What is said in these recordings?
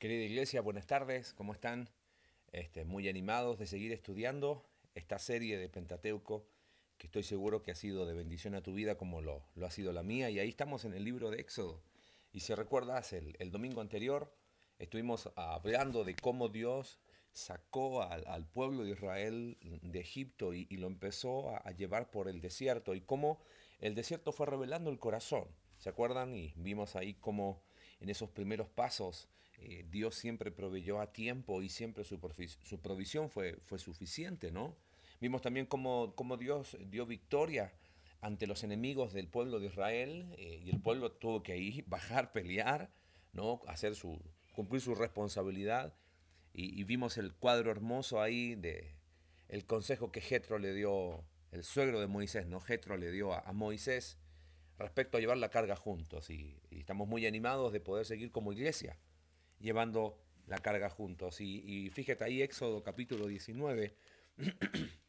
Querida iglesia, buenas tardes, ¿cómo están? Este, muy animados de seguir estudiando esta serie de Pentateuco que estoy seguro que ha sido de bendición a tu vida como lo, ha sido la mía. Y ahí estamos en el libro de Éxodo. Y si recuerdas, el, el domingo anterior estuvimos hablando de cómo Dios sacó al, pueblo de Israel de Egipto y, y lo empezó a, a llevar por el desierto y cómo el desierto fue revelando el corazón. ¿Se acuerdan? Y vimos ahí cómo en esos primeros pasos eh, Dios siempre proveyó a tiempo y siempre su, provisión fue, fue, suficiente, ¿no? Vimos también cómo, cómo, Dios dio victoria ante los enemigos del pueblo de Israel eh, y el pueblo tuvo que ir, bajar, pelear, ¿no? Hacer su, cumplir su responsabilidad y, vimos el cuadro hermoso ahí de el consejo que Jetro le dio, el suegro de Moisés, ¿no? Jetro le dio a, Moisés respecto a llevar la carga juntos y, estamos muy animados de poder seguir como iglesia llevando la carga juntos. Y, y fíjate ahí Éxodo capítulo 19,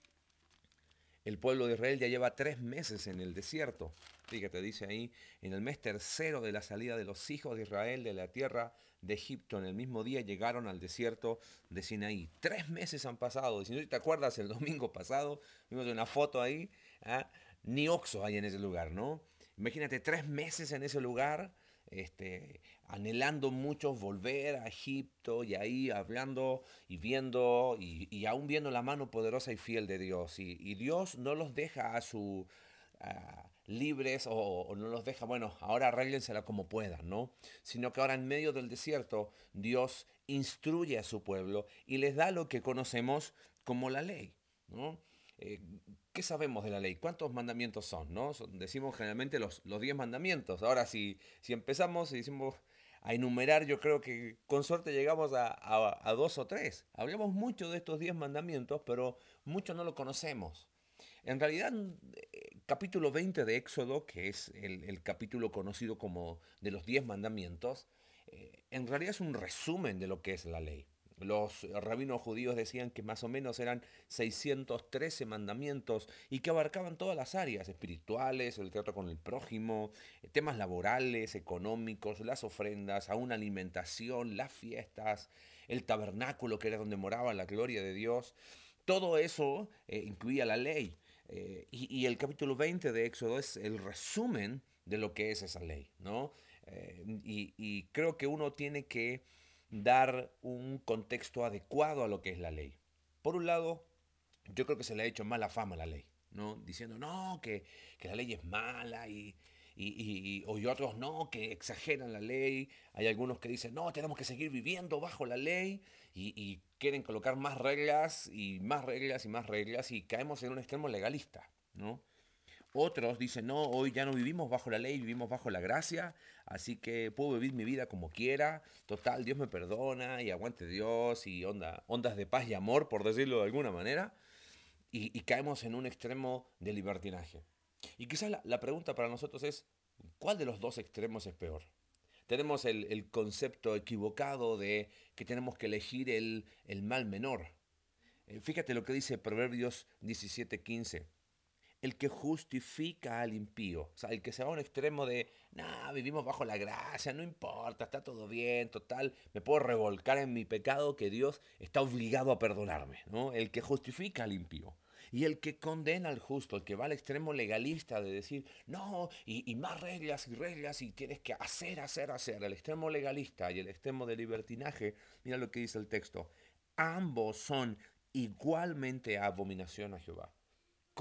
el pueblo de Israel ya lleva tres meses en el desierto. Fíjate, dice ahí, en el mes tercero de la salida de los hijos de Israel de la tierra de Egipto, en el mismo día llegaron al desierto de Sinaí. Tres meses han pasado. Si no te acuerdas, el domingo pasado vimos una foto ahí, ¿eh? ni Oxo hay en ese lugar, ¿no? Imagínate tres meses en ese lugar, este, anhelando mucho volver a Egipto y ahí hablando y viendo y, y aún viendo la mano poderosa y fiel de Dios. Y, y Dios no los deja a su... Libres o, o, no los deja, bueno, ahora arréglensela como puedan, ¿no? Sino que ahora en medio del desierto Dios instruye a su pueblo y les da lo que conocemos como la ley, ¿no? Eh, ¿Qué sabemos de la ley? ¿Cuántos mandamientos son? ¿no? Decimos generalmente los, los diez mandamientos. Ahora, si, si empezamos y decimos a enumerar, yo creo que con suerte llegamos a, a, dos o tres. Hablamos mucho de estos diez mandamientos, pero mucho no lo conocemos. En realidad, eh, capítulo 20 de Éxodo, que es el, el capítulo conocido como de los diez mandamientos, eh, en realidad es un resumen de lo que es la ley. Los rabinos judíos decían que más o menos eran 613 mandamientos y que abarcaban todas las áreas espirituales, el trato con el prójimo, temas laborales, económicos, las ofrendas, aún alimentación, las fiestas, el tabernáculo que era donde moraba la gloria de Dios. Todo eso eh, incluía la ley. Eh, y, el capítulo 20 de Éxodo es el resumen de lo que es esa ley, ¿no? Eh, y creo que uno tiene que dar un contexto adecuado a lo que es la ley. Por un lado, yo creo que se le ha hecho mala fama a la ley, ¿no? Diciendo, no, que, que la ley es mala y, y, y, y, otros no, que exageran la ley. Hay algunos que dicen, no, tenemos que seguir viviendo bajo la ley y, y quieren colocar más reglas y más reglas y más reglas y caemos en un extremo legalista, ¿no? Otros dicen, no, hoy ya no vivimos bajo la ley, vivimos bajo la gracia, así que puedo vivir mi vida como quiera, total, Dios me perdona y aguante Dios y onda, ondas de paz y amor, por decirlo de alguna manera, y, caemos en un extremo de libertinaje. Y quizás la, la, pregunta para nosotros es, ¿cuál de los dos extremos es peor? Tenemos el, el concepto equivocado de que tenemos que elegir el, el mal menor. Eh, fíjate lo que dice Proverbios 17:15 el que justifica al impío. O sea, el que se va a un extremo de, no, vivimos bajo la gracia, no importa, está todo bien, total, me puedo revolcar en mi pecado que Dios está obligado a perdonarme, ¿no? El que justifica al impío. Y el que condena al justo, el que va al extremo legalista de decir, no, y, y más reglas y reglas y tienes que hacer, hacer, hacer. El extremo legalista y el extremo de libertinaje, mira lo que dice el texto, ambos son igualmente abominación a Jehová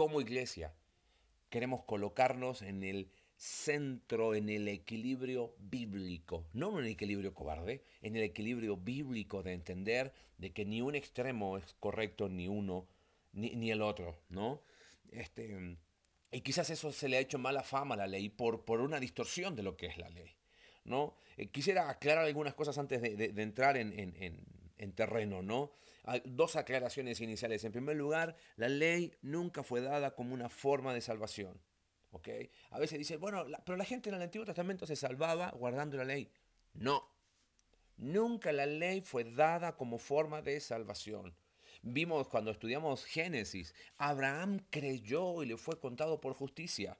como iglesia queremos colocarnos en el centro, en el equilibrio bíblico, no en el equilibrio cobarde, en el equilibrio bíblico de entender de que ni un extremo es correcto, ni uno, ni, el otro, ¿no? Este, y quizás eso se le ha hecho mala fama a la ley por, por una distorsión de lo que es la ley, ¿no? Eh, quisiera aclarar algunas cosas antes de, de, entrar en, en, en, en terreno, ¿no? Dos aclaraciones iniciales. En primer lugar, la ley nunca fue dada como una forma de salvación. ¿ok? A veces dicen, bueno, pero la gente en el Antiguo Testamento se salvaba guardando la ley. No. Nunca la ley fue dada como forma de salvación. Vimos cuando estudiamos Génesis, Abraham creyó y le fue contado por justicia,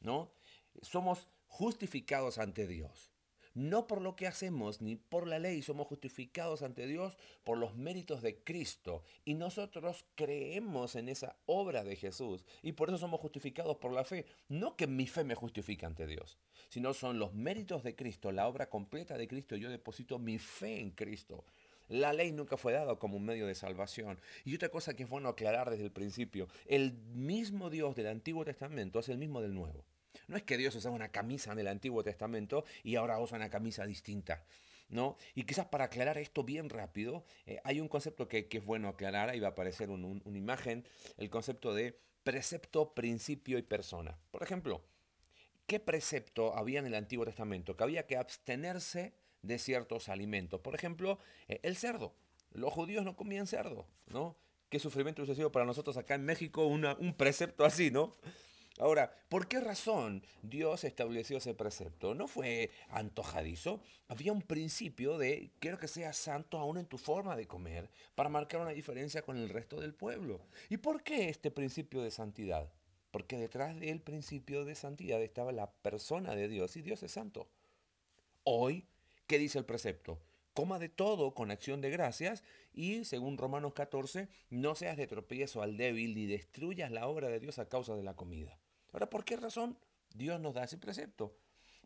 ¿no? Somos justificados ante Dios. No por lo que hacemos ni por la ley, somos justificados ante Dios por los méritos de Cristo. Y nosotros creemos en esa obra de Jesús y por eso somos justificados por la fe. No que mi fe me justifique ante Dios, sino son los méritos de Cristo, la obra completa de Cristo. Yo deposito mi fe en Cristo. La ley nunca fue dada como un medio de salvación. Y otra cosa que es bueno aclarar desde el principio, el mismo Dios del Antiguo Testamento es el mismo del Nuevo. No es que Dios usaba una camisa en el Antiguo Testamento y ahora usa una camisa distinta. ¿No? Y quizás para aclarar esto bien rápido, eh, hay un concepto que, es bueno aclarar, ahí va a aparecer una imagen, el concepto de precepto, principio y persona. Por ejemplo, ¿qué precepto había en el Antiguo Testamento? Que había que abstenerse de ciertos alimentos. Por ejemplo, eh, el cerdo. Los judíos no comían cerdo, ¿no? Qué sufrimiento hubiese sido para nosotros acá en México un precepto así, ¿no? Ahora, ¿por qué razón Dios estableció ese precepto? No fue antojadizo. Había un principio de quiero que seas santo aún en tu forma de comer para marcar una diferencia con el resto del pueblo. ¿Y por qué este principio de santidad? Porque detrás del principio de santidad estaba la persona de Dios y Dios es santo. Hoy, ¿qué dice el precepto? Coma de todo con acción de gracias y, según Romanos 14, no seas de tropiezo al débil ni destruyas la obra de Dios a causa de la comida. Ahora, ¿por qué razón Dios nos da ese precepto?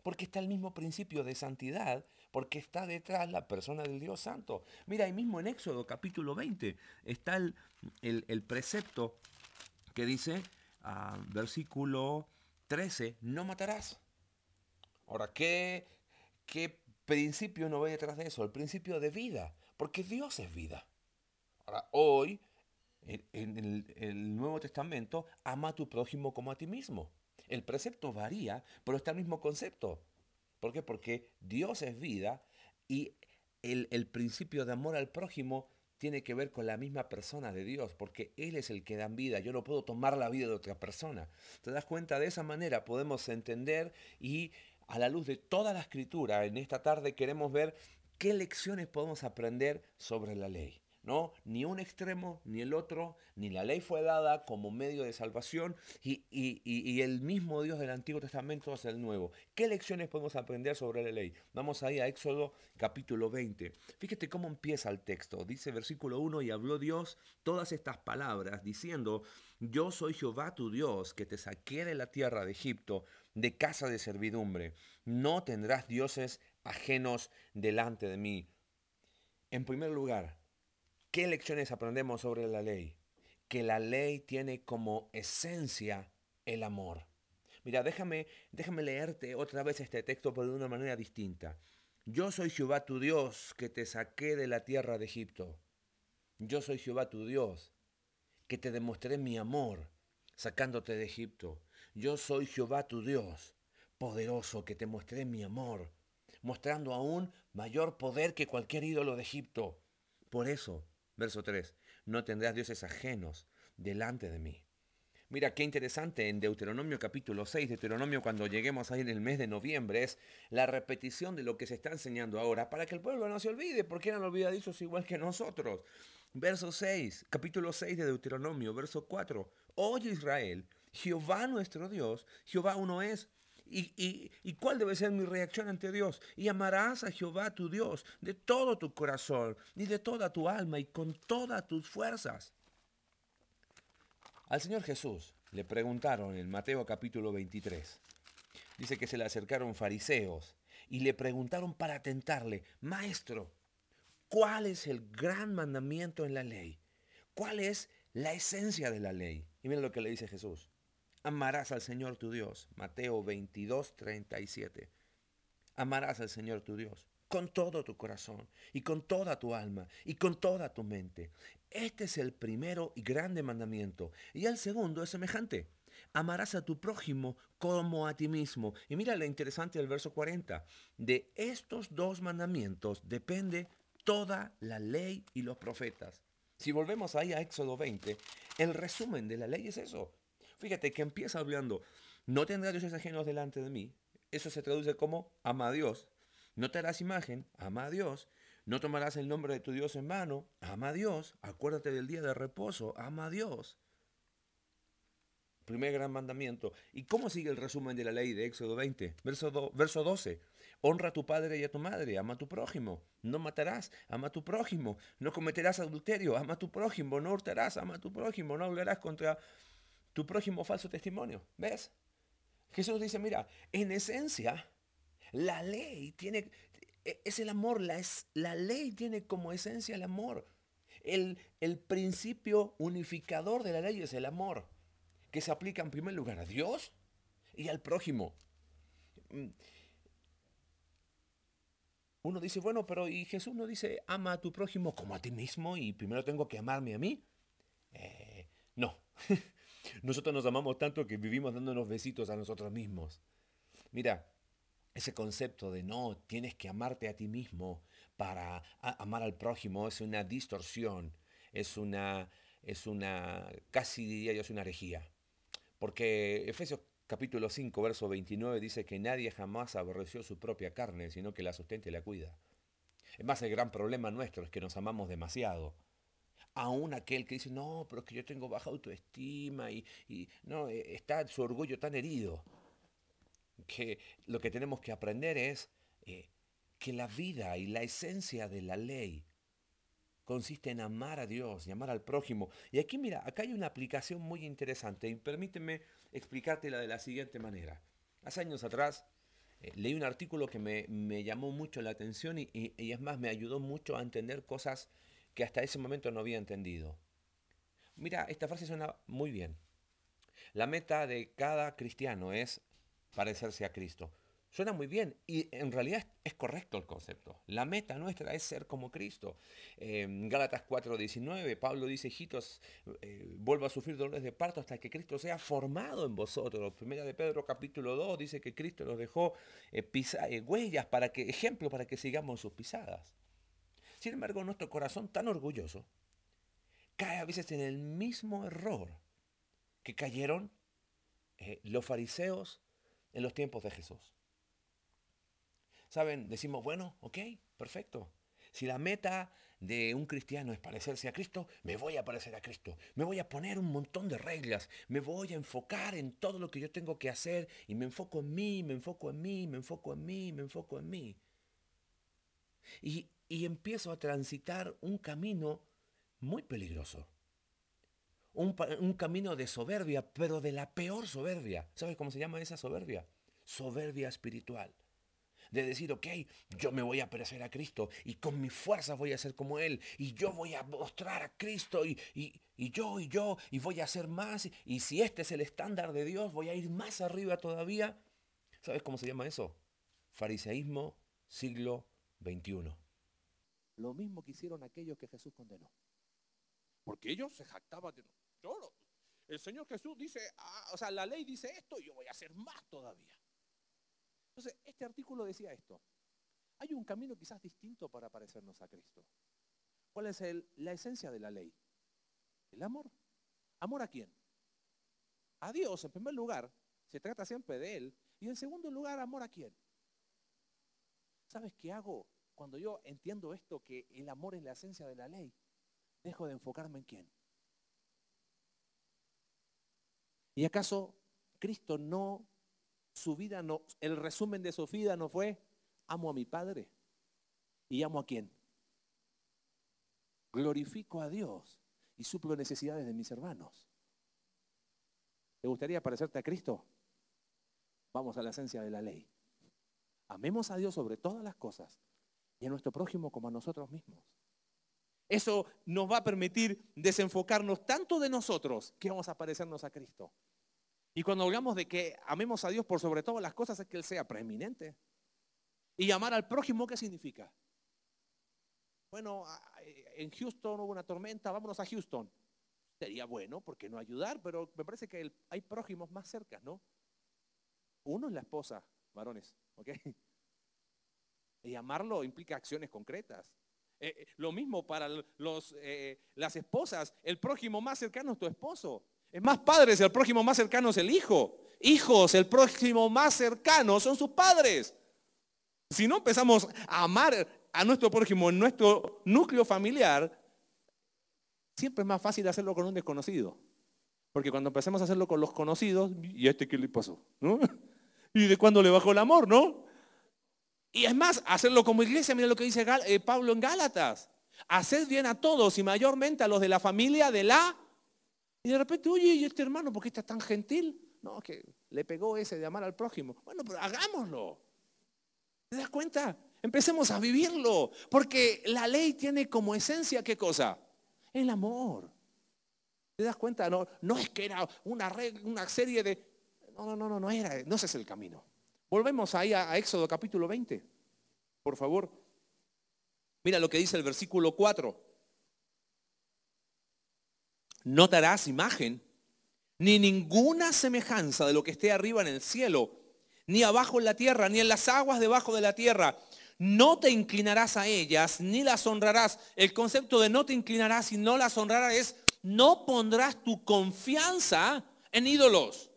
Porque está el mismo principio de santidad, porque está detrás la persona del Dios Santo. Mira, ahí mismo en Éxodo capítulo 20 está el, precepto que dice, ah, versículo 13, no matarás. Ahora, ¿qué, ¿qué principio no ve detrás de eso? El principio de vida, porque Dios es vida. Ahora, hoy en el, Nuevo Testamento, ama a tu prójimo como a ti mismo. El precepto varía, pero está el mismo concepto. ¿Por qué? Porque Dios es vida y el, el, principio de amor al prójimo tiene que ver con la misma persona de Dios, porque Él es el que da vida. Yo no puedo tomar la vida de otra persona. ¿Te das cuenta? De esa manera podemos entender y a la luz de toda la escritura, en esta tarde queremos ver qué lecciones podemos aprender sobre la ley. ¿No? Ni un extremo ni el otro, ni la ley fue dada como medio de salvación y, el mismo Dios del Antiguo Testamento es el Nuevo. ¿Qué lecciones podemos aprender sobre la ley? Vamos ahí a Éxodo capítulo 20. Fíjate cómo empieza el texto. Dice versículo 1, y habló Dios todas estas palabras, diciendo, yo soy Jehová tu Dios, que te saqué de la tierra de Egipto, de casa de servidumbre. No tendrás dioses ajenos delante de mí. En primer lugar, ¿Qué lecciones aprendemos sobre la ley? Que la ley tiene como esencia el amor. Mira, déjame, déjame leerte otra vez este texto, pero de una manera distinta. Yo soy Jehová tu Dios, que te saqué de la tierra de Egipto. Yo soy Jehová tu Dios, que te demostré mi amor, sacándote de Egipto. Yo soy Jehová tu Dios, poderoso, que te mostré mi amor, mostrando aún mayor poder que cualquier ídolo de Egipto. Por eso, Verso 3. No tendrás dioses ajenos delante de mí. Mira qué interesante en Deuteronomio capítulo 6, Deuteronomio cuando lleguemos ahí en el mes de noviembre, es la repetición de lo que se está enseñando ahora para que el pueblo no se olvide, porque eran olvidadizos igual que nosotros. Verso 6, capítulo 6 de Deuteronomio, verso 4. Oye Israel, Jehová nuestro Dios, Jehová uno es, ¿Y, cuál debe ser mi reacción ante Dios? Y amarás a Jehová tu Dios de todo tu corazón y de toda tu alma y con todas tus fuerzas. Al Señor Jesús le preguntaron en Mateo capítulo 23. Dice que se le acercaron fariseos y le preguntaron para tentarle, Maestro, ¿cuál es el gran mandamiento en la ley? ¿Cuál es la esencia de la ley? Y miren lo que le dice Jesús. Amarás al Señor tu Dios. Mateo 22, 37. Amarás al Señor tu Dios con todo tu corazón y con toda tu alma y con toda tu mente. Este es el primero y grande mandamiento. Y el segundo es semejante. Amarás a tu prójimo como a ti mismo. Y mira lo interesante del verso 40. De estos dos mandamientos depende toda la ley y los profetas. Si volvemos ahí a Éxodo 20, el resumen de la ley es eso. Fíjate que empieza hablando, no tendrás dioses ajenos delante de mí. Eso se traduce como ama a Dios. No te harás imagen, ama a Dios. No tomarás el nombre de tu Dios en vano, ama a Dios. Acuérdate del día de reposo, ama a Dios. Primer gran mandamiento. ¿Y cómo sigue el resumen de la ley de Éxodo 20? Verso, verso 12. Honra a tu padre y a tu madre, ama a tu prójimo. No matarás, ama a tu prójimo. No cometerás adulterio, ama a tu prójimo. No hurtarás, ama a tu prójimo. No hablarás contra tu prójimo falso testimonio. ¿Ves? Jesús dice, mira, en esencia, la ley tiene, e, es el amor, la, la ley tiene como esencia el amor. El, el principio unificador de la ley es el amor, que se aplica en primer lugar a Dios y al prójimo. Uno dice, bueno, pero ¿y Jesús no dice ama a tu prójimo como a ti mismo y primero tengo que amarme a mí? Eh, no. Nosotros nos amamos tanto que vivimos dándonos besitos a nosotros mismos. Mira, ese concepto de no, tienes que amarte a ti mismo para amar al prójimo es una distorsión, es una, es una, casi diría yo, es una herejía. Porque Efesios capítulo 5, verso 29 dice que nadie jamás aborreció su propia carne, sino que la sustenta y la cuida. Es más, el gran problema nuestro es que nos amamos demasiado. Aún aquel que dice, no, pero es que yo tengo baja autoestima y, y no, eh, está su orgullo tan herido que lo que tenemos que aprender es eh, que la vida y la esencia de la ley consiste en amar a Dios y amar al prójimo. Y aquí mira, acá hay una aplicación muy interesante y permíteme explicártela de la siguiente manera. Hace años atrás eh, leí un artículo que me, llamó mucho la atención y, y es más, me ayudó mucho a entender cosas que hasta ese momento no había entendido. Mira, esta frase suena muy bien. La meta de cada cristiano es parecerse a Cristo. Suena muy bien y en realidad es correcto el concepto. La meta nuestra es ser como Cristo. En Gálatas 4:19, Pablo dice, hijitos, eh, a sufrir dolores de parto hasta que Cristo sea formado en vosotros. Primera de Pedro capítulo 2 dice que Cristo nos dejó eh, eh, huellas, para que, ejemplo para que sigamos sus pisadas. Sin embargo, nuestro corazón tan orgulloso cae a veces en el mismo error que cayeron los fariseos en los tiempos de Jesús. ¿Saben? Decimos, bueno, ok, perfecto. Si la meta de un cristiano es parecerse a Cristo, me voy a parecer a Cristo. Me voy a poner un montón de reglas. Me voy a enfocar en todo lo que yo tengo que hacer. Y me enfoco en mí, me enfoco en mí, me enfoco en mí, me enfoco en mí. Y, y empiezo a transitar un camino muy peligroso un, camino de soberbia, pero de la peor soberbia. ¿Sabes cómo se llama esa soberbia? Soberbia espiritual. De decir, ok, yo me voy a parecer a Cristo y con mi fuerza voy a ser como Él y yo voy a mostrar a Cristo y, y yo y yo y voy a hacer más y si este es el estándar de Dios voy a ir más arriba todavía. ¿Sabes cómo se llama eso? Fariseísmo siglo XXI. Lo mismo que hicieron aquellos que Jesús condenó. Porque ellos se jactaban de el Señor Jesús dice, ah, o sea, la ley dice esto y yo voy a hacer más todavía. Entonces, este artículo decía esto. Hay un camino quizás distinto para parecernos a Cristo. ¿Cuál es la esencia de la ley? El amor. ¿Amor a quién? A Dios, en primer lugar. Se trata siempre de Él. Y en segundo lugar, amor a quién? ¿Sabes qué hago cuando yo entiendo esto, que el amor es la esencia de la ley? Dejo de enfocarme en quién? ¿Y acaso Cristo no, su vida no, el resumen de su vida no fue, amo a mi Padre y amo a quién? Glorifico a Dios y suplo necesidades de mis hermanos. ¿Te gustaría parecerte a Cristo? Vamos a la esencia de la ley. Amemos a Dios sobre todas las cosas y a nuestro prójimo como a nosotros mismos. Eso nos va a permitir desenfocarnos tanto de nosotros que vamos a parecernos a Cristo. Y cuando hablamos de que amemos a Dios por sobre todas las cosas es que Él sea preeminente. Y amar al prójimo, ¿qué significa? Bueno, en Houston hubo una tormenta, vámonos a Houston. Sería bueno, porque no ayudar? Pero me parece que hay prójimos más cerca, ¿no? Uno es la esposa, varones, ¿ok? Y amarlo implica acciones concretas. Eh, eh, lo mismo para los, eh, las esposas. El prójimo más cercano es tu esposo. Es más, padres, el prójimo más cercano es el hijo. Hijos, el prójimo más cercano son sus padres. Si no empezamos a amar a nuestro prójimo en nuestro núcleo familiar, siempre es más fácil hacerlo con un desconocido. Porque cuando empecemos a hacerlo con los conocidos, ¿y a este qué le pasó? ¿Y de cuándo le bajó el amor, no? Y es más, hacerlo como iglesia, mira lo que dice eh, Pablo en Gálatas. Haced bien a todos y mayormente a los de la familia de la... Y de repente, oye, ¿y este hermano por qué está tan gentil? No, que le pegó ese de amar al prójimo. Bueno, pero hagámoslo. ¿Te das cuenta? Empecemos a vivirlo. Porque la ley tiene como esencia, ¿qué cosa? El amor. ¿Te das cuenta? No, no es que era una, una serie de... No, no, no, no, no era, no ese es el camino. Volvemos ahí a, a Éxodo capítulo 20. Por favor. Mira lo que dice el versículo 4. No te harás imagen, ni ninguna semejanza de lo que esté arriba en el cielo, ni abajo en la tierra, ni en las aguas debajo de la tierra. No te inclinarás a ellas, ni las honrarás. El concepto de no te inclinarás y no las honrarás es no pondrás tu confianza en ídolos.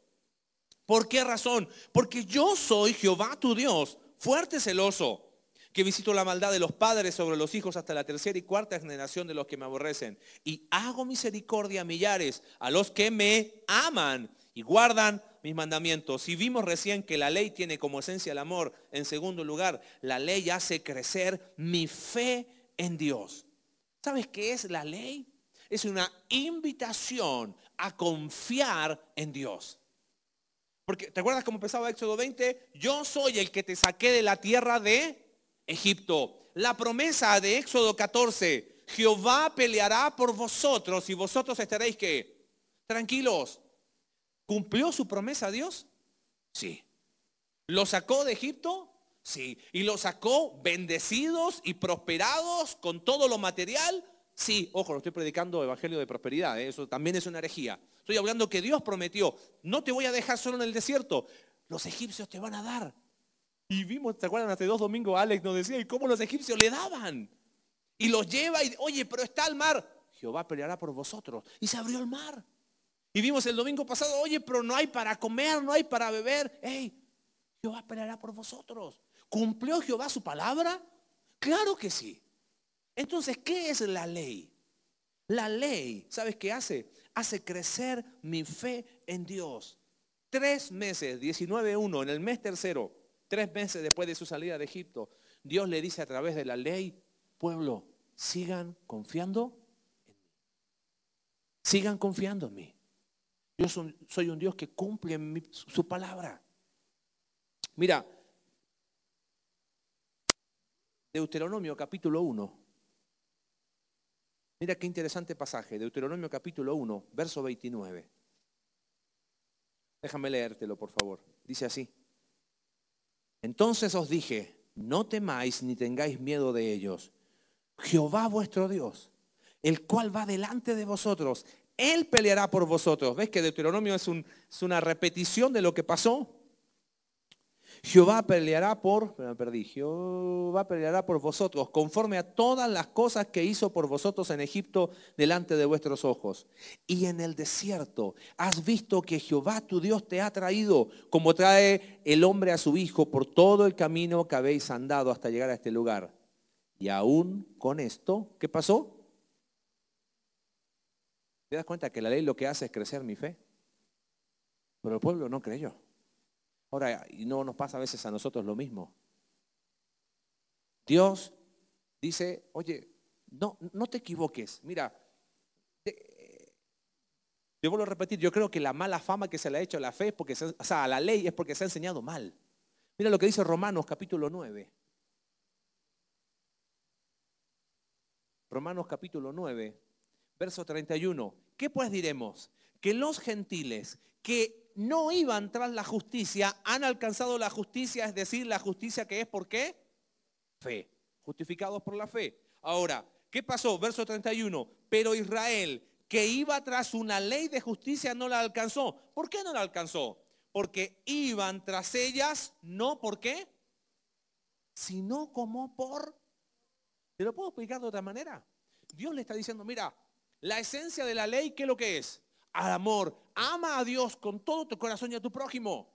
¿Por qué razón? Porque yo soy Jehová tu Dios, fuerte celoso que visito la maldad de los padres sobre los hijos hasta la tercera y cuarta generación de los que me aborrecen. Y hago misericordia a millares, a los que me aman y guardan mis mandamientos. Y vimos recién que la ley tiene como esencia el amor. En segundo lugar, la ley hace crecer mi fe en Dios. ¿Sabes qué es la ley? Es una invitación a confiar en Dios. Porque, ¿te acuerdas cómo empezaba Éxodo 20? Yo soy el que te saqué de la tierra de Egipto. La promesa de Éxodo 14, Jehová peleará por vosotros y vosotros estaréis que tranquilos. ¿Cumplió su promesa Dios? Sí. ¿Lo sacó de Egipto? Sí. ¿Y lo sacó bendecidos y prosperados con todo lo material? Sí. Ojo, no estoy predicando evangelio de prosperidad, ¿eh? eso también es una herejía. Estoy hablando que Dios prometió, no te voy a dejar solo en el desierto, los egipcios te van a dar y vimos, ¿te acuerdan? Hace dos domingos Alex nos decía, ¿y cómo los egipcios le daban? Y los lleva y, oye, pero está el mar. Jehová peleará por vosotros. Y se abrió el mar. Y vimos el domingo pasado, oye, pero no hay para comer, no hay para beber. Hey, Jehová peleará por vosotros. ¿Cumplió Jehová su palabra? Claro que sí. Entonces, ¿qué es la ley? La ley, ¿sabes qué hace? Hace crecer mi fe en Dios. Tres meses, 19.1, en el mes tercero, Tres meses después de su salida de Egipto, Dios le dice a través de la ley, pueblo, sigan confiando en mí. Sigan confiando en mí. Yo soy un Dios que cumple su palabra. Mira, Deuteronomio capítulo 1. Mira qué interesante pasaje. Deuteronomio capítulo 1, verso 29. Déjame leértelo, por favor. Dice así. Entonces os dije, no temáis ni tengáis miedo de ellos. Jehová vuestro Dios, el cual va delante de vosotros, Él peleará por vosotros. ¿Ves que Deuteronomio es, es una repetición de lo que pasó? Jehová peleará por, me perdí, Jehová peleará por vosotros, conforme a todas las cosas que hizo por vosotros en Egipto delante de vuestros ojos. Y en el desierto has visto que Jehová tu Dios te ha traído, como trae el hombre a su hijo, por todo el camino que habéis andado hasta llegar a este lugar. Y aún con esto, ¿qué pasó? ¿Te das cuenta que la ley lo que hace es crecer mi fe? Pero el pueblo no creyó. Ahora, y no nos pasa a veces a nosotros lo mismo. Dios dice, oye, no, no te equivoques. Mira, yo vuelvo a repetir, yo creo que la mala fama que se le ha hecho a la fe, porque o sea, a la ley es porque se ha enseñado mal. Mira lo que dice Romanos capítulo 9. Romanos capítulo 9, verso 31. ¿Qué pues diremos? Que los gentiles que no iban tras la justicia, han alcanzado la justicia, es decir, la justicia que es por qué? Fe. Justificados por la fe. Ahora, ¿qué pasó? Verso 31. Pero Israel, que iba tras una ley de justicia, no la alcanzó. ¿Por qué no la alcanzó? Porque iban tras ellas, no por qué, sino como por... ¿Te lo puedo explicar de otra manera? Dios le está diciendo, mira, la esencia de la ley, ¿qué es lo que es? Al amor. Ama a Dios con todo tu corazón y a tu prójimo.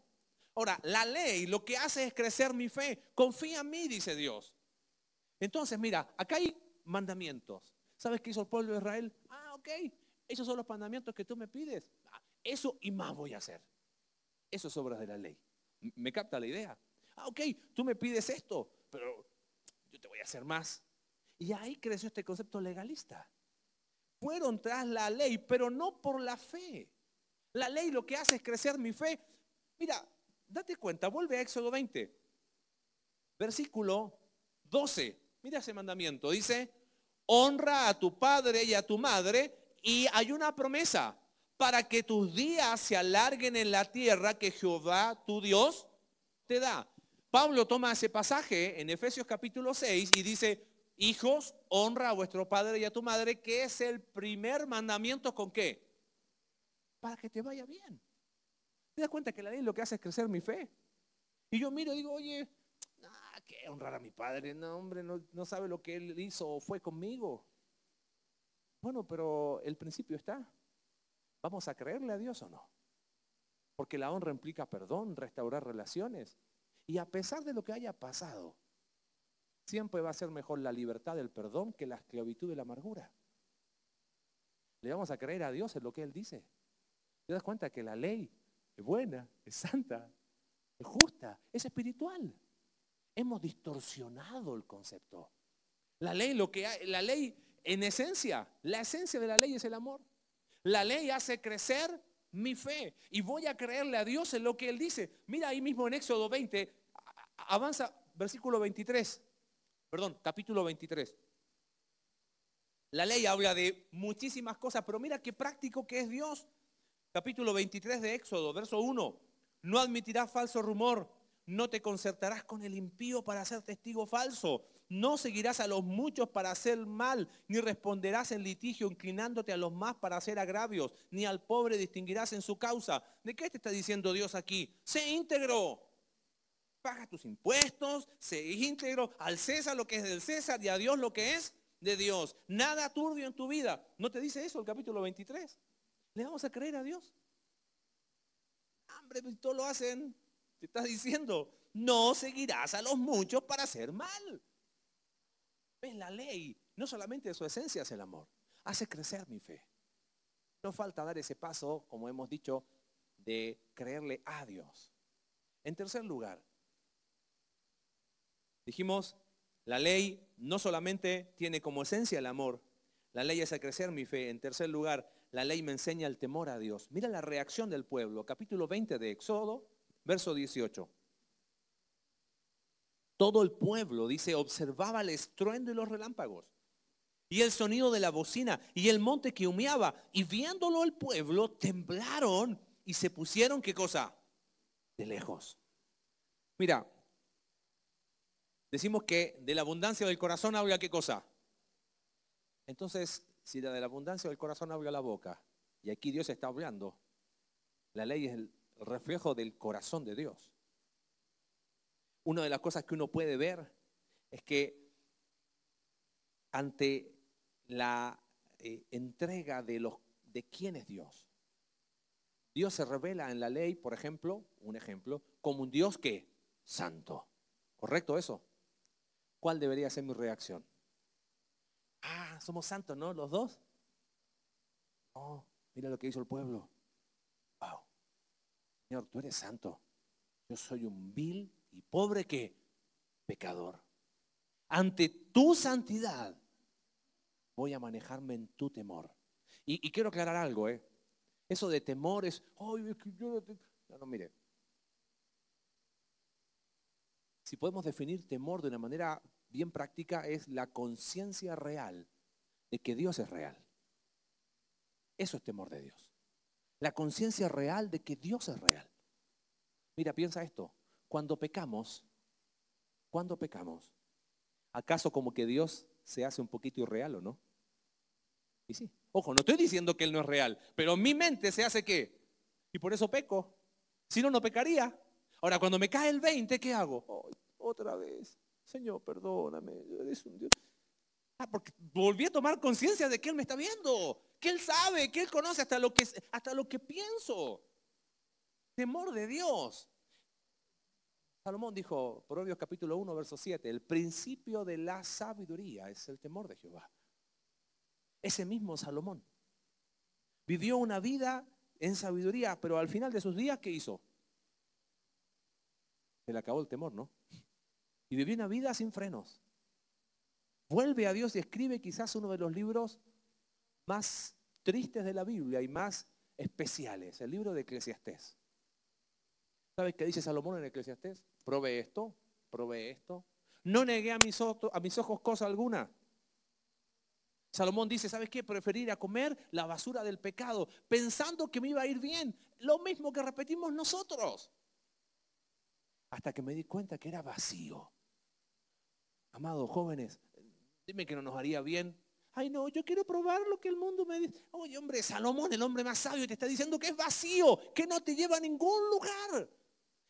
Ahora, la ley lo que hace es crecer mi fe. Confía en mí, dice Dios. Entonces, mira, acá hay mandamientos. ¿Sabes qué hizo el pueblo de Israel? Ah, ok. Esos son los mandamientos que tú me pides. Ah, eso y más voy a hacer. Eso es obra de la ley. ¿Me capta la idea? Ah, ok, tú me pides esto. pero yo te voy a hacer más. Y ahí creció este concepto legalista. Fueron tras la ley, pero no por la fe. La ley lo que hace es crecer mi fe. Mira, date cuenta, vuelve a Éxodo 20, versículo 12. Mira ese mandamiento. Dice, honra a tu padre y a tu madre. Y hay una promesa para que tus días se alarguen en la tierra que Jehová tu Dios te da. Pablo toma ese pasaje en Efesios capítulo 6 y dice, hijos, honra a vuestro padre y a tu madre, que es el primer mandamiento con qué? Para que te vaya bien. ¿Te das cuenta que la ley lo que hace es crecer mi fe? Y yo miro y digo, oye, ¿qué honrar a mi padre? No, hombre, no, no sabe lo que él hizo o fue conmigo. Bueno, pero el principio está. ¿Vamos a creerle a Dios o no? Porque la honra implica perdón, restaurar relaciones. Y a pesar de lo que haya pasado, siempre va a ser mejor la libertad del perdón que la esclavitud de la amargura. Le vamos a creer a Dios en lo que Él dice. ¿Te das cuenta que la ley es buena, es santa, es justa, es espiritual? Hemos distorsionado el concepto. La ley, lo que hay, la ley, en esencia, la esencia de la ley es el amor. La ley hace crecer mi fe y voy a creerle a Dios en lo que Él dice. Mira ahí mismo en Éxodo 20, avanza versículo 23, perdón, capítulo 23. La ley habla de muchísimas cosas, pero mira qué práctico que es Dios. Capítulo 23 de Éxodo, verso 1. No admitirás falso rumor, no te concertarás con el impío para ser testigo falso. No seguirás a los muchos para hacer mal, ni responderás en litigio inclinándote a los más para hacer agravios, ni al pobre distinguirás en su causa. ¿De qué te está diciendo Dios aquí? Sé íntegro. Paga tus impuestos, sé íntegro. Al César lo que es del César y a Dios lo que es de Dios. Nada turbio en tu vida. ¿No te dice eso el capítulo 23? ¿Le vamos a creer a Dios? Hombre, pues, todo lo hacen. Te estás diciendo, no seguirás a los muchos para hacer mal. ¿Ves? La ley, no solamente de su esencia es el amor, hace crecer mi fe. No falta dar ese paso, como hemos dicho, de creerle a Dios. En tercer lugar, dijimos, la ley no solamente tiene como esencia el amor, la ley hace crecer mi fe. En tercer lugar, la ley me enseña el temor a Dios. Mira la reacción del pueblo, capítulo 20 de Éxodo, verso 18. Todo el pueblo, dice, observaba el estruendo y los relámpagos y el sonido de la bocina y el monte que humeaba. Y viéndolo el pueblo, temblaron y se pusieron, ¿qué cosa? De lejos. Mira, decimos que de la abundancia del corazón habla qué cosa. Entonces, si de la abundancia del corazón habla la boca, y aquí Dios está hablando, la ley es el reflejo del corazón de Dios. Una de las cosas que uno puede ver es que ante la eh, entrega de, los, de quién es Dios, Dios se revela en la ley, por ejemplo, un ejemplo, como un Dios que santo. ¿Correcto eso? ¿Cuál debería ser mi reacción? Ah, somos santos, ¿no? Los dos. No, mira lo que hizo el pueblo. Wow. Señor, tú eres santo. Yo soy un vil y pobre que pecador. Ante tu santidad voy a manejarme en tu temor. Y, quiero aclarar algo, ¿eh? Eso de temor es, ay, yo no, no, mire. Si podemos definir temor de una manera bien práctica, es la conciencia real de que Dios es real. Eso es temor de Dios. La conciencia real de que Dios es real. Mira, piensa esto. Cuando pecamos, cuando pecamos, ¿acaso como que Dios se hace un poquito irreal o no? Y sí. Ojo, no estoy diciendo que Él no es real, pero mi mente se hace qué? Y por eso peco. Si no, no pecaría. Ahora, cuando me cae el 20, ¿qué hago? otra vez. Señor, perdóname. Eres un Dios. Ah, porque volví a tomar conciencia de que Él me está viendo, que Él sabe, que Él conoce hasta lo que, hasta lo que pienso. Temor de Dios. Salomón dijo, Proverbios capítulo 1, verso 7, el principio de la sabiduría es el temor de Jehová. Ese mismo Salomón vivió una vida en sabiduría, pero al final de sus días, ¿qué hizo? Se le acabó el temor, ¿no? Y vivía una vida sin frenos. Vuelve a Dios y escribe quizás uno de los libros más tristes de la Biblia y más especiales, el libro de Eclesiastés. ¿Sabes qué dice Salomón en Eclesiastés? Probé esto, probé esto. No negué a mis, ojos, a mis ojos cosa alguna. Salomón dice, ¿sabes qué? Preferir a comer la basura del pecado, pensando que me iba a ir bien. Lo mismo que repetimos nosotros. Hasta que me di cuenta que era vacío. Amados jóvenes, dime que no nos haría bien. Ay, no, yo quiero probar lo que el mundo me dice. Oye, hombre, Salomón, el hombre más sabio, te está diciendo que es vacío, que no te lleva a ningún lugar.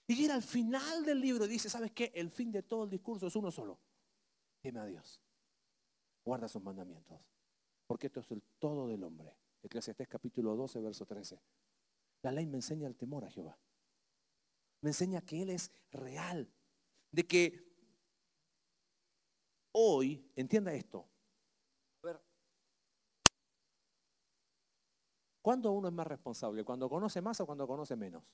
Y era al final del libro, dice, ¿sabes qué? El fin de todo el discurso es uno solo. Dime a Dios. Guarda sus mandamientos. Porque esto es el todo del hombre. Eclesiastés capítulo 12, verso 13. La ley me enseña el temor a Jehová. Me enseña que Él es real. De que hoy, entienda esto. A ver. ¿Cuándo uno es más responsable? ¿Cuando conoce más o cuando conoce menos?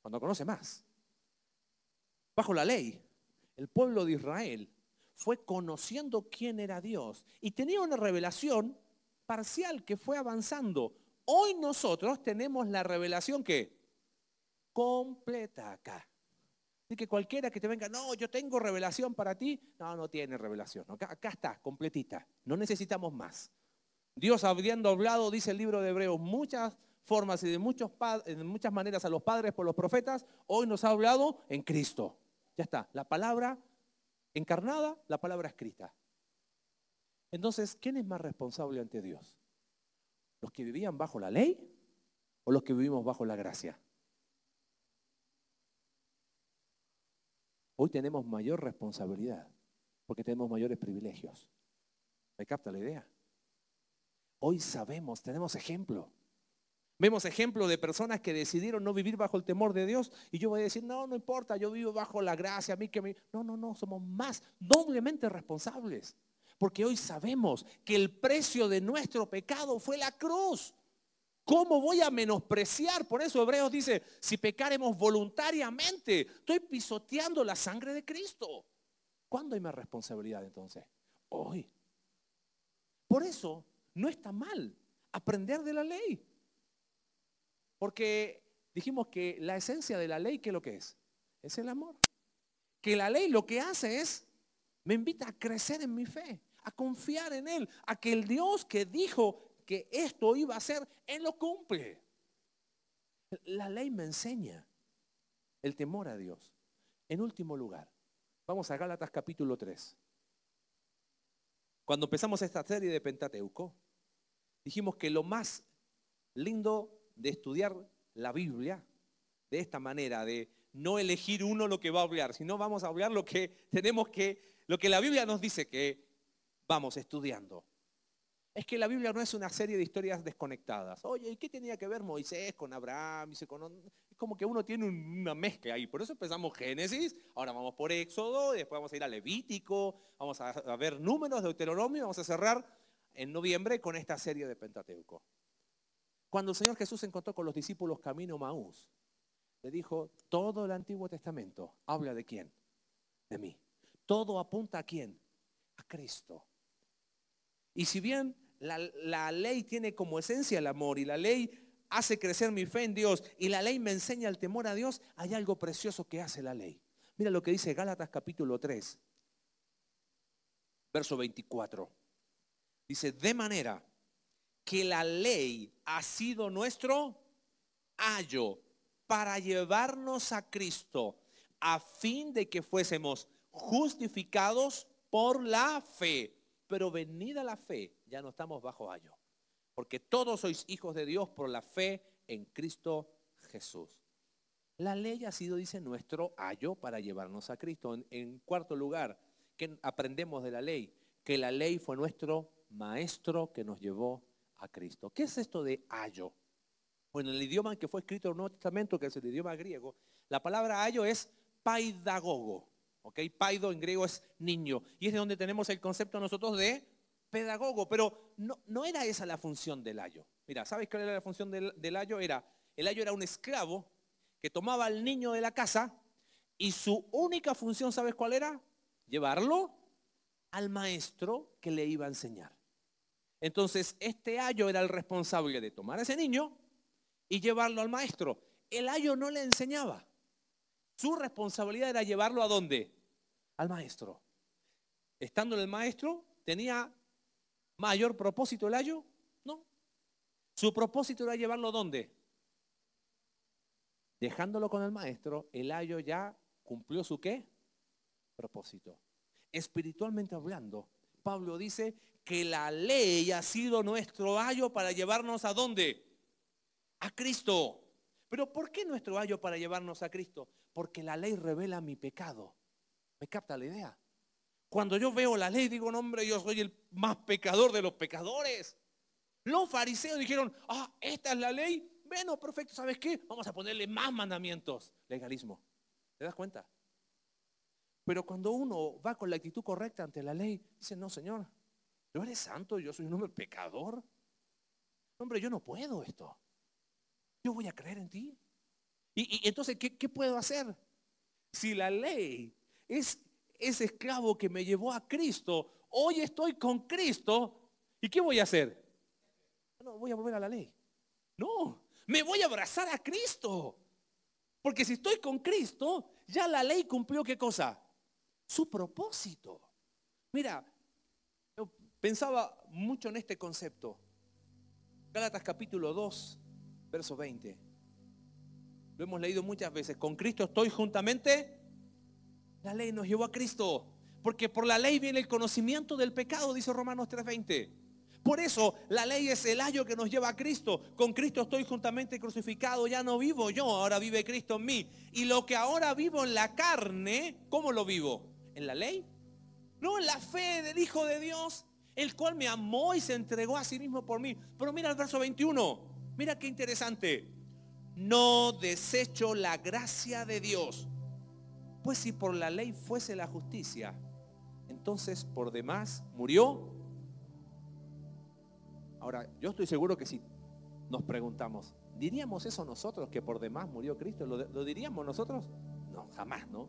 Cuando conoce más. Bajo la ley, el pueblo de Israel fue conociendo quién era Dios y tenía una revelación parcial que fue avanzando. Hoy nosotros tenemos la revelación que completa acá. Que cualquiera que te venga, no, yo tengo revelación para ti, no, no tiene revelación. Acá, está, completita. No necesitamos más. Dios habiendo hablado, dice el libro de Hebreos, muchas formas y de, muchos, de muchas maneras a los padres por los profetas, hoy nos ha hablado en Cristo. Ya está, la palabra encarnada, la palabra escrita. Entonces, ¿quién es más responsable ante Dios? ¿Los que vivían bajo la ley o los que vivimos bajo la gracia? Hoy tenemos mayor responsabilidad porque tenemos mayores privilegios. ¿Me capta la idea? Hoy sabemos, tenemos ejemplo. Vemos ejemplo de personas que decidieron no vivir bajo el temor de Dios y yo voy a decir, no, no importa, yo vivo bajo la gracia, a mí que me... No, no, no, somos más doblemente responsables. Porque hoy sabemos que el precio de nuestro pecado fue la cruz. ¿Cómo voy a menospreciar? Por eso Hebreos dice, si pecaremos voluntariamente, estoy pisoteando la sangre de Cristo. ¿Cuándo hay más responsabilidad entonces? Hoy. Por eso no está mal aprender de la ley. Porque dijimos que la esencia de la ley, ¿qué es lo que es? Es el amor. Que la ley lo que hace es, me invita a crecer en mi fe, a confiar en Él, a que el Dios que dijo que esto iba a ser, Él lo cumple. La ley me enseña el temor a Dios. En último lugar, vamos a Gálatas capítulo 3. Cuando empezamos esta serie de Pentateuco, dijimos que lo más lindo de estudiar la Biblia de esta manera, de no elegir uno lo que va a hablar, sino vamos a hablar lo que tenemos que, lo que la Biblia nos dice que vamos estudiando. Es que la Biblia no es una serie de historias desconectadas. Oye, ¿y qué tenía que ver Moisés con Abraham? Es como que uno tiene una mezcla ahí. Por eso empezamos Génesis, ahora vamos por Éxodo, después vamos a ir a Levítico, vamos a, ver números de Deuteronomio, vamos a cerrar en noviembre con esta serie de Pentateuco. Cuando el Señor Jesús se encontró con los discípulos camino Maús, le dijo, todo el Antiguo Testamento habla de quién? De mí. Todo apunta a quién? A Cristo. Y si bien la, ley tiene como esencia el amor y la ley hace crecer mi fe en Dios y la ley me enseña el temor a Dios, hay algo precioso que hace la ley. Mira lo que dice Gálatas capítulo 3, verso 24. Dice, de manera que la ley ha sido nuestro ayo para llevarnos a Cristo a fin de que fuésemos justificados por la fe. Pero venida la fe, ya no estamos bajo ayo. Porque todos sois hijos de Dios por la fe en Cristo Jesús. La ley ha sido, dice, nuestro ayo para llevarnos a Cristo. En, cuarto lugar, que aprendemos de la ley? Que la ley fue nuestro maestro que nos llevó a Cristo. ¿Qué es esto de ayo? Bueno, en el idioma en que fue escrito el Nuevo Testamento, que es el idioma griego, la palabra ayo es paidagogo. ¿Ok? Paido en griego es niño. Y es de donde tenemos el concepto nosotros de pedagogo. Pero no, no era esa la función del ayo. Mira, ¿sabes cuál era la función del, ayo? Era, el ayo era un esclavo que tomaba al niño de la casa Y su única función, ¿sabes cuál era? Llevarlo al maestro que le iba a enseñar. Entonces, este ayo era el responsable de tomar a ese niño y llevarlo al maestro. El ayo no le enseñaba. Su responsabilidad era llevarlo a dónde? Al maestro. Estando en el maestro, ¿tenía mayor propósito el ayo? No. Su propósito era llevarlo dónde? Dejándolo con el maestro, el ayo ya cumplió su qué? Propósito. Espiritualmente hablando, Pablo dice que la ley ha sido nuestro ayo para llevarnos a dónde? A Cristo. Pero ¿por qué nuestro ayo para llevarnos a Cristo? Porque la ley revela mi pecado. ¿Me capta la idea? Cuando yo veo la ley, digo, no, hombre, yo soy el más pecador de los pecadores. Los fariseos dijeron, ah, esta es la ley. Bueno, perfecto, ¿sabes qué? Vamos a ponerle más mandamientos. Legalismo. ¿Te das cuenta? Pero cuando uno va con la actitud correcta ante la ley, dice, no, Señor, yo eres santo, yo soy un hombre pecador. Hombre, yo no puedo esto. Yo voy a creer en ti. Y, entonces, ¿qué, ¿qué, puedo hacer? Si la ley es ese esclavo que me llevó a Cristo, hoy estoy con Cristo, ¿y qué voy a hacer? No, voy a volver a la ley. No, me voy a abrazar a Cristo. Porque si estoy con Cristo, ya la ley cumplió qué cosa? Su propósito. Mira, yo pensaba mucho en este concepto. Gálatas capítulo 2, verso 20. Lo hemos leído muchas veces. Con Cristo estoy juntamente. La ley nos llevó a Cristo. Porque por la ley viene el conocimiento del pecado, dice Romanos 3:20. Por eso la ley es el ayo que nos lleva a Cristo. Con Cristo estoy juntamente crucificado. Ya no vivo yo, ahora vive Cristo en mí. Y lo que ahora vivo en la carne, ¿cómo lo vivo? ¿En la ley? No, en la fe del Hijo de Dios, el cual me amó y se entregó a sí mismo por mí. Pero mira el verso 21. Mira qué interesante. No desecho la gracia de Dios. Pues si por la ley fuese la justicia, entonces por demás murió Ahora, yo estoy seguro que si nos preguntamos, ¿diríamos eso nosotros que por demás murió Cristo? ¿Lo, diríamos nosotros? No, jamás, ¿no?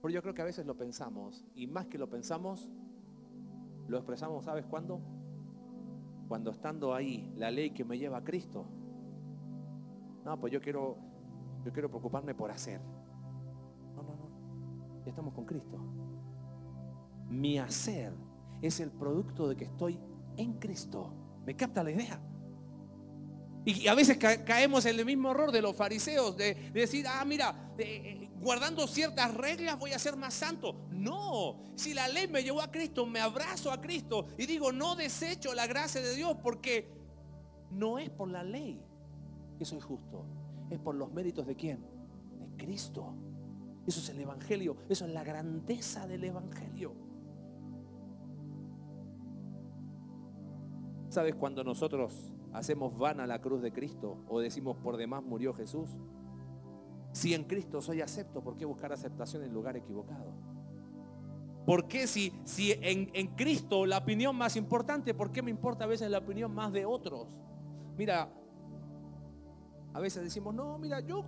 Pero yo creo que a veces lo pensamos y más que lo pensamos, lo expresamos, ¿sabes cuándo? Cuando estando ahí, la ley que me lleva a Cristo. No, pues yo quiero, yo quiero preocuparme por hacer. Estamos con Cristo. Mi hacer es el producto de que estoy en Cristo. ¿Me capta la idea? Y a veces caemos en el mismo error de los fariseos, de, decir, ah, mira, eh, guardando ciertas reglas voy a ser más santo. No, si la ley me llevó a Cristo, me abrazo a Cristo y digo, no desecho la gracia de Dios porque no es por la ley que soy justo, es por los méritos de quién? De Cristo. Eso es el Evangelio, eso es la grandeza del Evangelio. ¿Sabes cuando nosotros hacemos vana la cruz de Cristo o decimos por demás murió Jesús? Si en Cristo soy acepto, ¿por qué buscar aceptación en lugar equivocado? ¿Por qué si, si en, en Cristo la opinión más importante, por qué me importa a veces la opinión más de otros? Mira, a veces decimos, no, mira, yo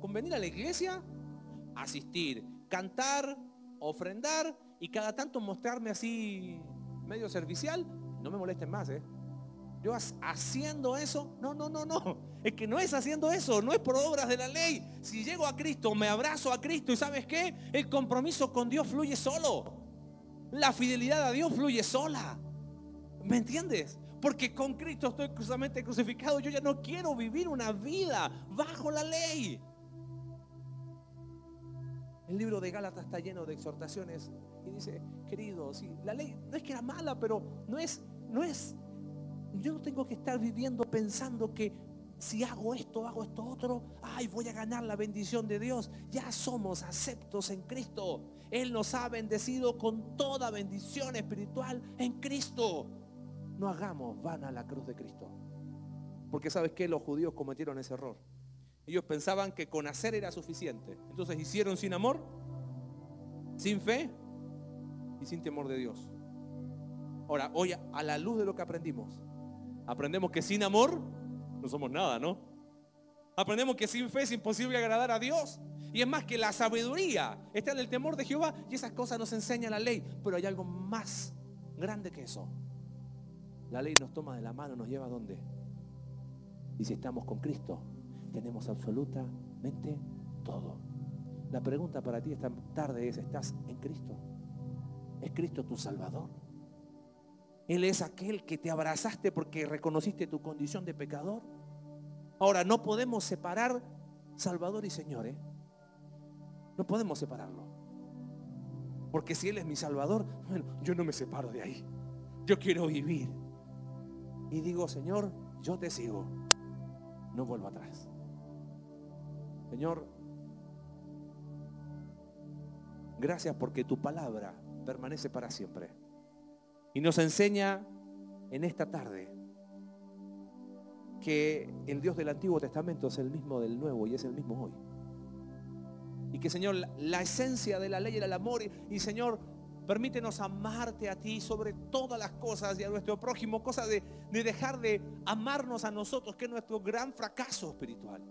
con venir a la iglesia, asistir, cantar, ofrendar y cada tanto mostrarme así medio servicial, no me molesten más, ¿eh? Yo haciendo eso, no, no, no, no. Es que no es haciendo eso, no es por obras de la ley. Si llego a Cristo, me abrazo a Cristo y sabes qué? El compromiso con Dios fluye solo. La fidelidad a Dios fluye sola. ¿Me entiendes? Porque con Cristo estoy cruzamente crucificado. Yo ya no quiero vivir una vida bajo la ley. El libro de Gálatas está lleno de exhortaciones y dice, querido, si la ley no es que era mala, pero no es, no es, yo no tengo que estar viviendo pensando que si hago esto, hago esto otro, ay, voy a ganar la bendición de Dios. Ya somos aceptos en Cristo. Él nos ha bendecido con toda bendición espiritual en Cristo. No hagamos vana la cruz de Cristo. Porque sabes que los judíos cometieron ese error. Ellos pensaban que con hacer era suficiente. Entonces hicieron sin amor, sin fe y sin temor de Dios. Ahora, hoy a la luz de lo que aprendimos, aprendemos que sin amor no somos nada, ¿no? Aprendemos que sin fe es imposible agradar a Dios. Y es más que la sabiduría está en el temor de Jehová y esas cosas nos enseña la ley. Pero hay algo más grande que eso. La ley nos toma de la mano, nos lleva a dónde. Y si estamos con Cristo, tenemos absolutamente todo. La pregunta para ti esta tarde es, ¿estás en Cristo? ¿Es Cristo tu Salvador? Él es aquel que te abrazaste porque reconociste tu condición de pecador. Ahora, no podemos separar Salvador y Señor. ¿eh? No podemos separarlo. Porque si Él es mi Salvador, bueno, yo no me separo de ahí. Yo quiero vivir. Y digo, Señor, yo te sigo. No vuelvo atrás. Señor, gracias porque tu palabra permanece para siempre. Y nos enseña en esta tarde que el Dios del Antiguo Testamento es el mismo del Nuevo y es el mismo hoy. Y que Señor, la esencia de la ley era el amor. Y, Señor, permítenos amarte a ti sobre todas las cosas y a nuestro prójimo, cosa de, de dejar de amarnos a nosotros, que es nuestro gran fracaso espiritual.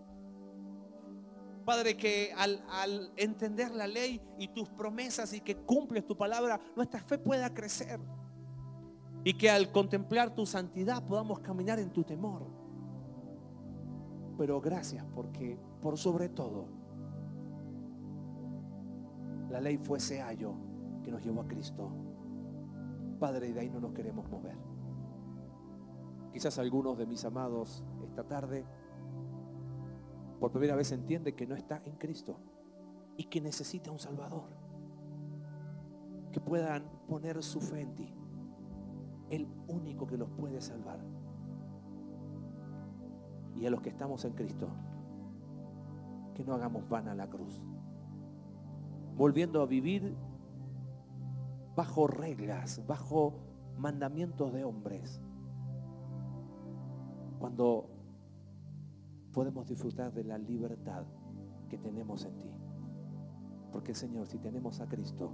Padre, que al, entender la ley y tus promesas y que cumples tu palabra, nuestra fe pueda crecer. Y que al contemplar tu santidad podamos caminar en tu temor. Pero gracias porque por sobre todo la ley fue ese ayo que nos llevó a Cristo. Padre, y de ahí no nos queremos mover. Quizás algunos de mis amados esta tarde por primera vez entiende que no está en Cristo y que necesita un Salvador. Que puedan poner su fe en ti. El único que los puede salvar. Y a los que estamos en Cristo, que no hagamos vana la cruz. Volviendo a vivir bajo reglas, bajo mandamientos de hombres. Cuando podemos disfrutar de la libertad que tenemos en ti. Porque Señor, si tenemos a Cristo,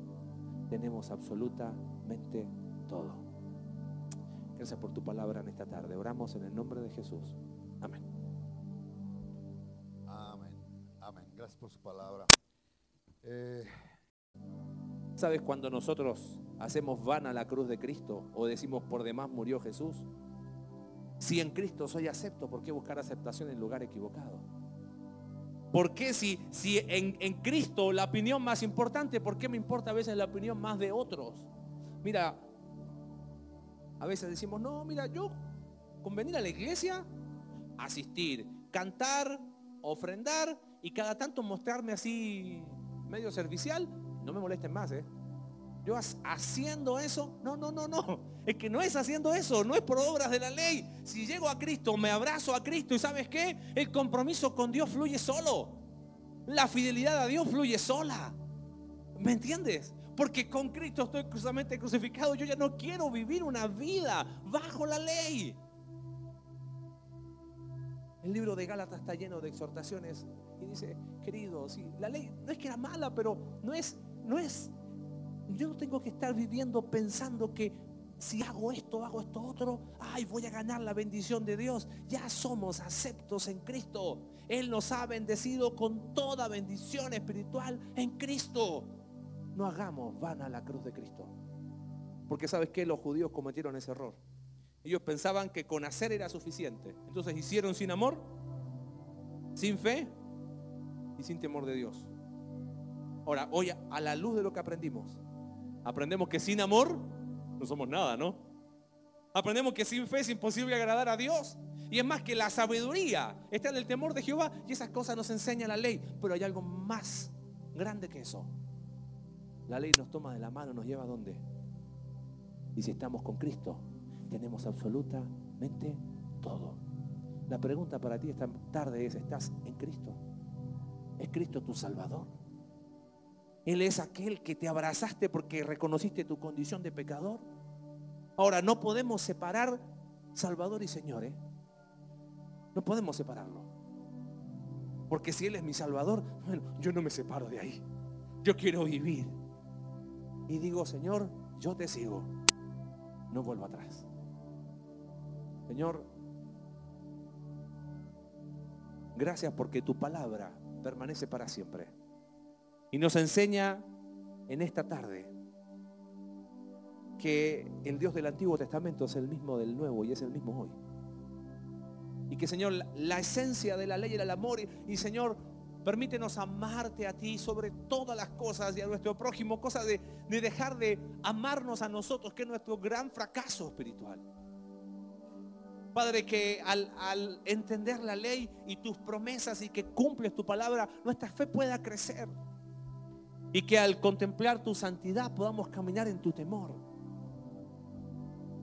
tenemos absolutamente todo. Gracias por tu palabra en esta tarde. Oramos en el nombre de Jesús. Amén. Amén. Amén. Gracias por su palabra. Eh, ¿Sabes cuando nosotros hacemos vana la cruz de Cristo o decimos por demás murió Jesús? Si en Cristo soy acepto, ¿por qué buscar aceptación en lugar equivocado? ¿Por qué si, si en, en, Cristo la opinión más importante, por qué me importa a veces la opinión más de otros? Mira, a veces decimos, no, mira, yo con venir a la iglesia, asistir, cantar, ofrendar y cada tanto mostrarme así medio servicial, no me molesten más, ¿eh? Yo haciendo eso, no, no, no, no. Es que no es haciendo eso, no es por obras de la ley. Si llego a Cristo, me abrazo a Cristo y sabes qué? El compromiso con Dios fluye solo. La fidelidad a Dios fluye sola. ¿Me entiendes? Porque con Cristo estoy cruzamente crucificado. Yo ya no quiero vivir una vida bajo la ley. El libro de Gálatas está lleno de exhortaciones y dice, querido, si la ley no es que era mala, pero no es, no es yo no tengo que estar viviendo pensando que si hago esto, hago esto otro, ay, voy a ganar la bendición de Dios. Ya somos aceptos en Cristo. Él nos ha bendecido con toda bendición espiritual en Cristo. No hagamos vana la cruz de Cristo. Porque sabes que los judíos cometieron ese error. Ellos pensaban que con hacer era suficiente. Entonces hicieron sin amor, sin fe y sin temor de Dios. Ahora, hoy a la luz de lo que aprendimos, Aprendemos que sin amor no somos nada, ¿no? Aprendemos que sin fe es imposible agradar a Dios. Y es más que la sabiduría está en el temor de Jehová y esas cosas nos enseña la ley. Pero hay algo más grande que eso. La ley nos toma de la mano, nos lleva a dónde. Y si estamos con Cristo, tenemos absolutamente todo. La pregunta para ti esta tarde es, ¿estás en Cristo? ¿Es Cristo tu Salvador? Él es aquel que te abrazaste porque reconociste tu condición de pecador. Ahora, no podemos separar Salvador y Señor. ¿eh? No podemos separarlo. Porque si Él es mi Salvador, bueno, yo no me separo de ahí. Yo quiero vivir. Y digo, Señor, yo te sigo. No vuelvo atrás. Señor, gracias porque tu palabra permanece para siempre. Y nos enseña en esta tarde que el Dios del Antiguo Testamento es el mismo del Nuevo y es el mismo hoy. Y que Señor, la, esencia de la ley era el amor. Y, Señor, permítenos amarte a ti sobre todas las cosas y a nuestro prójimo. Cosa de, de dejar de amarnos a nosotros, que es nuestro gran fracaso espiritual. Padre, que al, entender la ley y tus promesas y que cumples tu palabra, nuestra fe pueda crecer. Y que al contemplar tu santidad podamos caminar en tu temor.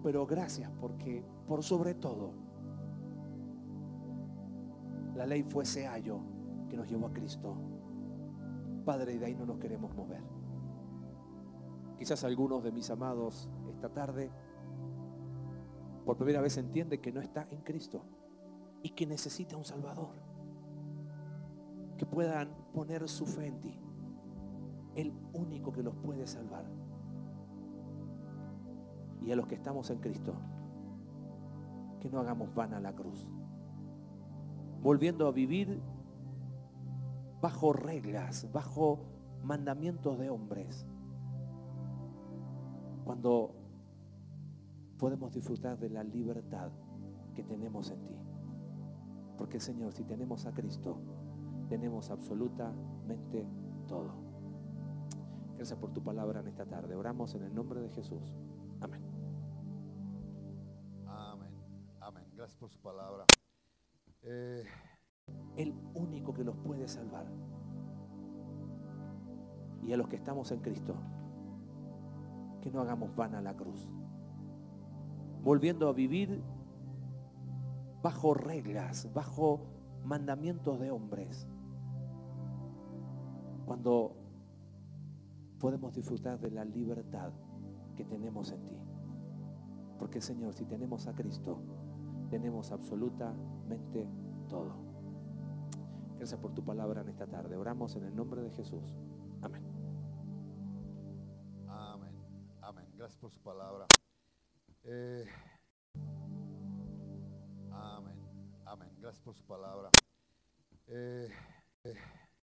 Pero gracias porque por sobre todo la ley fue ese ayo que nos llevó a Cristo. Padre, de ahí no nos queremos mover. Quizás algunos de mis amados esta tarde por primera vez entiende que no está en Cristo y que necesita un Salvador. Que puedan poner su fe en ti. El único que los puede salvar. Y a los que estamos en Cristo, que no hagamos vana la cruz. Volviendo a vivir bajo reglas, bajo mandamientos de hombres. Cuando podemos disfrutar de la libertad que tenemos en ti. Porque Señor, si tenemos a Cristo, tenemos absolutamente todo. Gracias por tu palabra en esta tarde. Oramos en el nombre de Jesús. Amén. Amén. Amén. Gracias por su palabra. Eh, El único que los puede salvar. Y a los que estamos en Cristo, que no hagamos vana la cruz volviendo a vivir bajo reglas, bajo mandamientos de hombres. Cuando podemos disfrutar de la libertad que tenemos en ti. Porque Señor, si tenemos a Cristo, tenemos absolutamente todo. Gracias por tu palabra en esta tarde. Oramos en el nombre de Jesús. Amén. amén. Amén. Gracias por su palabra. Eh, amén. Amén. Gracias por su palabra. Eh, eh,